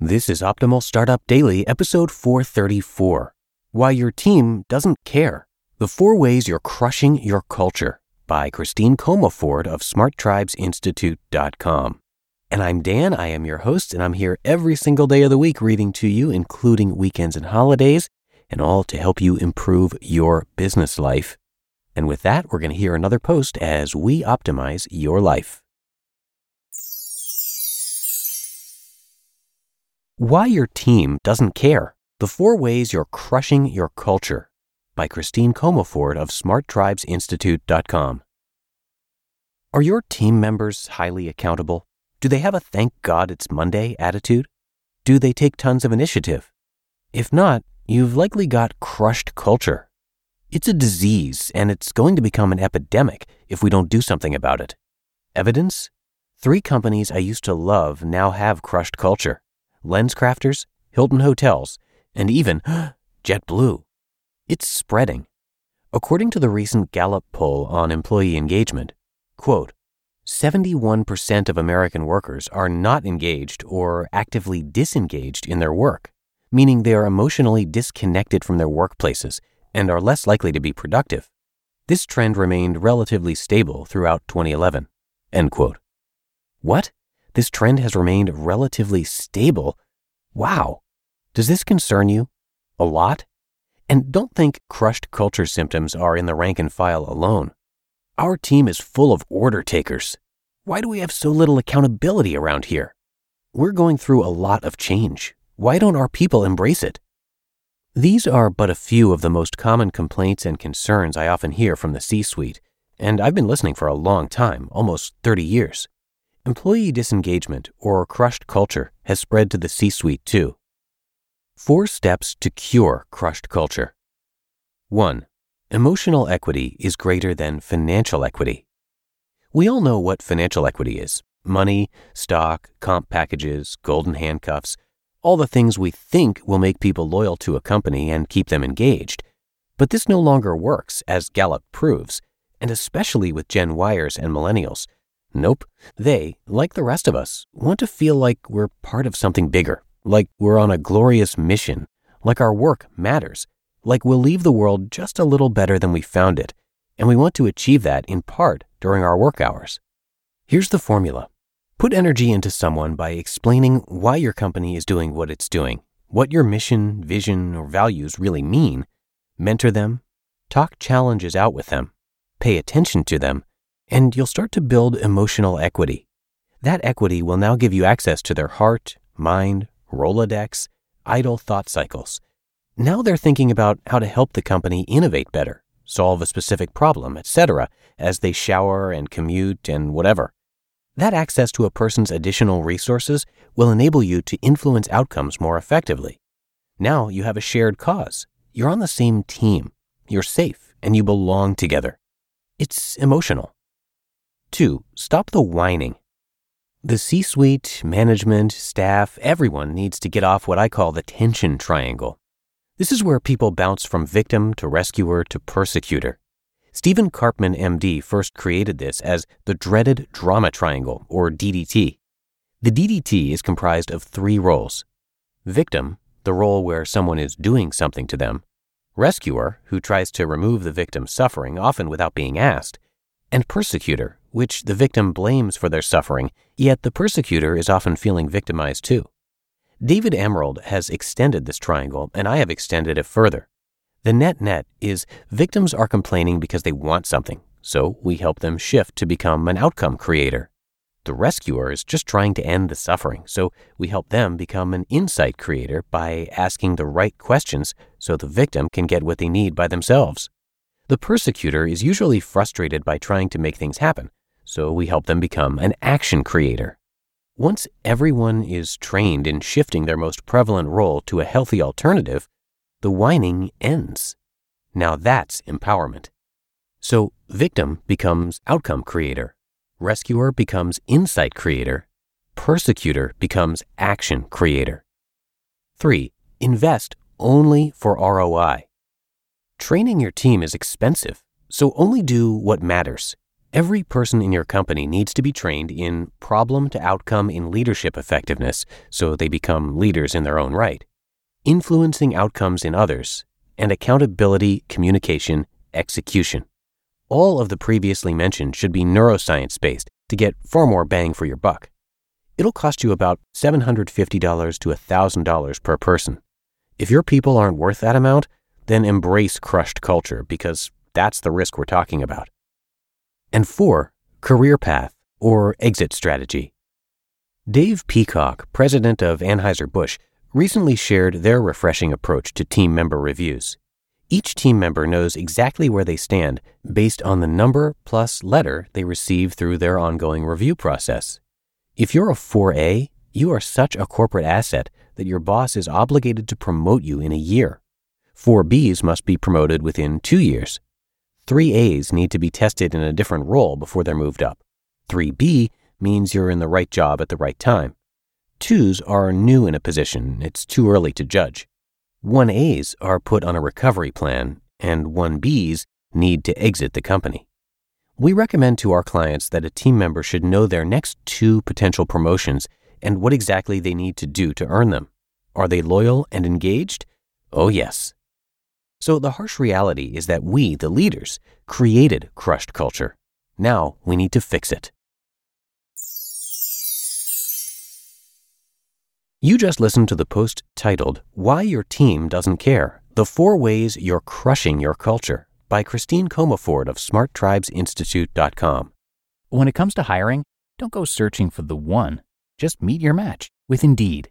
This is Optimal Startup Daily, episode 434. Why Your Team Doesn't Care. The Four Ways You're Crushing Your Culture by Christine Comaford of SmartTribesInstitute.com. And I'm Dan. I am your host, and I'm here every single day of the week reading to you, including weekends and holidays, and all to help you improve your business life. And with that, we're going to hear another post as we optimize your life. Why Your Team Doesn't Care The Four Ways You're Crushing Your Culture by Christine Comaford of SmartTribesInstitute.com. Are your team members highly accountable? Do they have a thank God it's Monday attitude? Do they take tons of initiative? If not, you've likely got crushed culture. It's a disease, and it's going to become an epidemic if we don't do something about it. Evidence? Three companies I used to love now have crushed culture LensCrafters, Hilton Hotels, and even JetBlue. It's spreading. According to the recent Gallup poll on employee engagement, quote, 71% of American workers are not engaged or actively disengaged in their work, meaning they are emotionally disconnected from their workplaces and are less likely to be productive. This trend remained relatively stable throughout 2011. End quote. What? This trend has remained relatively stable? Wow. Does this concern you? A lot? And don't think crushed culture symptoms are in the rank and file alone. Our team is full of order takers. Why do we have so little accountability around here? We're going through a lot of change. Why don't our people embrace it? These are but a few of the most common complaints and concerns I often hear from the C suite, and I've been listening for a long time, almost 30 years. Employee disengagement or crushed culture has spread to the C suite too. Four steps to cure crushed culture. 1. Emotional equity is greater than financial equity. We all know what financial equity is money, stock, comp packages, golden handcuffs, all the things we think will make people loyal to a company and keep them engaged. But this no longer works, as Gallup proves, and especially with Gen Yers and Millennials. Nope. They, like the rest of us, want to feel like we're part of something bigger, like we're on a glorious mission, like our work matters, like we'll leave the world just a little better than we found it, and we want to achieve that in part during our work hours. Here's the formula. Put energy into someone by explaining why your company is doing what it's doing, what your mission, vision, or values really mean. Mentor them, talk challenges out with them, pay attention to them, and you'll start to build emotional equity. That equity will now give you access to their heart, mind, Rolodex, idle thought cycles. Now they're thinking about how to help the company innovate better, solve a specific problem, etc., as they shower and commute and whatever. That access to a person's additional resources will enable you to influence outcomes more effectively. Now you have a shared cause. You're on the same team. You're safe and you belong together. It's emotional. 2. Stop the whining. The C suite, management, staff, everyone needs to get off what I call the tension triangle. This is where people bounce from victim to rescuer to persecutor. Stephen Karpman, MD, first created this as the dreaded drama triangle, or DDT. The DDT is comprised of three roles victim, the role where someone is doing something to them, rescuer, who tries to remove the victim's suffering, often without being asked, and persecutor, which the victim blames for their suffering, yet the persecutor is often feeling victimized too. David Emerald has extended this triangle, and I have extended it further. The net net is victims are complaining because they want something, so we help them shift to become an outcome creator. The rescuer is just trying to end the suffering, so we help them become an insight creator by asking the right questions so the victim can get what they need by themselves. The persecutor is usually frustrated by trying to make things happen, so we help them become an action creator. Once everyone is trained in shifting their most prevalent role to a healthy alternative, the whining ends. Now that's empowerment. So victim becomes outcome creator, rescuer becomes insight creator, persecutor becomes action creator. 3. Invest only for ROI. Training your team is expensive, so only do what matters. Every person in your company needs to be trained in problem to outcome in leadership effectiveness so they become leaders in their own right, influencing outcomes in others, and accountability, communication, execution. All of the previously mentioned should be neuroscience based to get far more bang for your buck. It'll cost you about $750 to $1,000 per person. If your people aren't worth that amount, then embrace crushed culture because that's the risk we're talking about. And four, career path or exit strategy. Dave Peacock, president of Anheuser-Busch, recently shared their refreshing approach to team member reviews. Each team member knows exactly where they stand based on the number plus letter they receive through their ongoing review process. If you're a 4A, you are such a corporate asset that your boss is obligated to promote you in a year. 4Bs must be promoted within two years. 3As need to be tested in a different role before they're moved up. 3B means you're in the right job at the right time. 2s are new in a position, it's too early to judge. 1As are put on a recovery plan, and 1Bs need to exit the company. We recommend to our clients that a team member should know their next two potential promotions and what exactly they need to do to earn them. Are they loyal and engaged? Oh, yes. So the harsh reality is that we, the leaders, created crushed culture. Now we need to fix it. You just listened to the post titled Why Your Team Doesn't Care The Four Ways You're Crushing Your Culture by Christine Comaford of SmartTribesInstitute.com. When it comes to hiring, don't go searching for the one. Just meet your match with Indeed.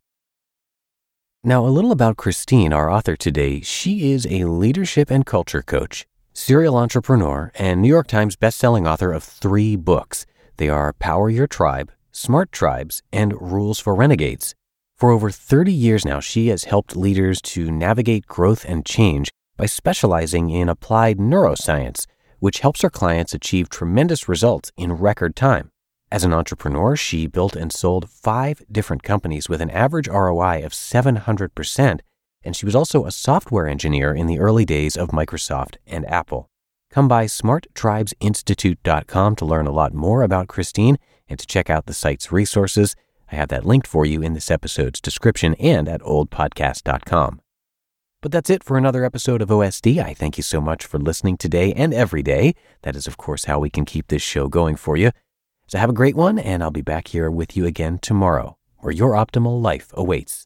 Now, a little about Christine, our author today. She is a leadership and culture coach, serial entrepreneur, and New York Times bestselling author of three books. They are Power Your Tribe, Smart Tribes, and Rules for Renegades. For over 30 years now, she has helped leaders to navigate growth and change by specializing in applied neuroscience, which helps her clients achieve tremendous results in record time. As an entrepreneur, she built and sold five different companies with an average ROI of 700%, and she was also a software engineer in the early days of Microsoft and Apple. Come by smarttribesinstitute.com to learn a lot more about Christine and to check out the site's resources. I have that linked for you in this episode's description and at oldpodcast.com. But that's it for another episode of OSD. I thank you so much for listening today and every day. That is, of course, how we can keep this show going for you. So have a great one, and I'll be back here with you again tomorrow, where your optimal life awaits.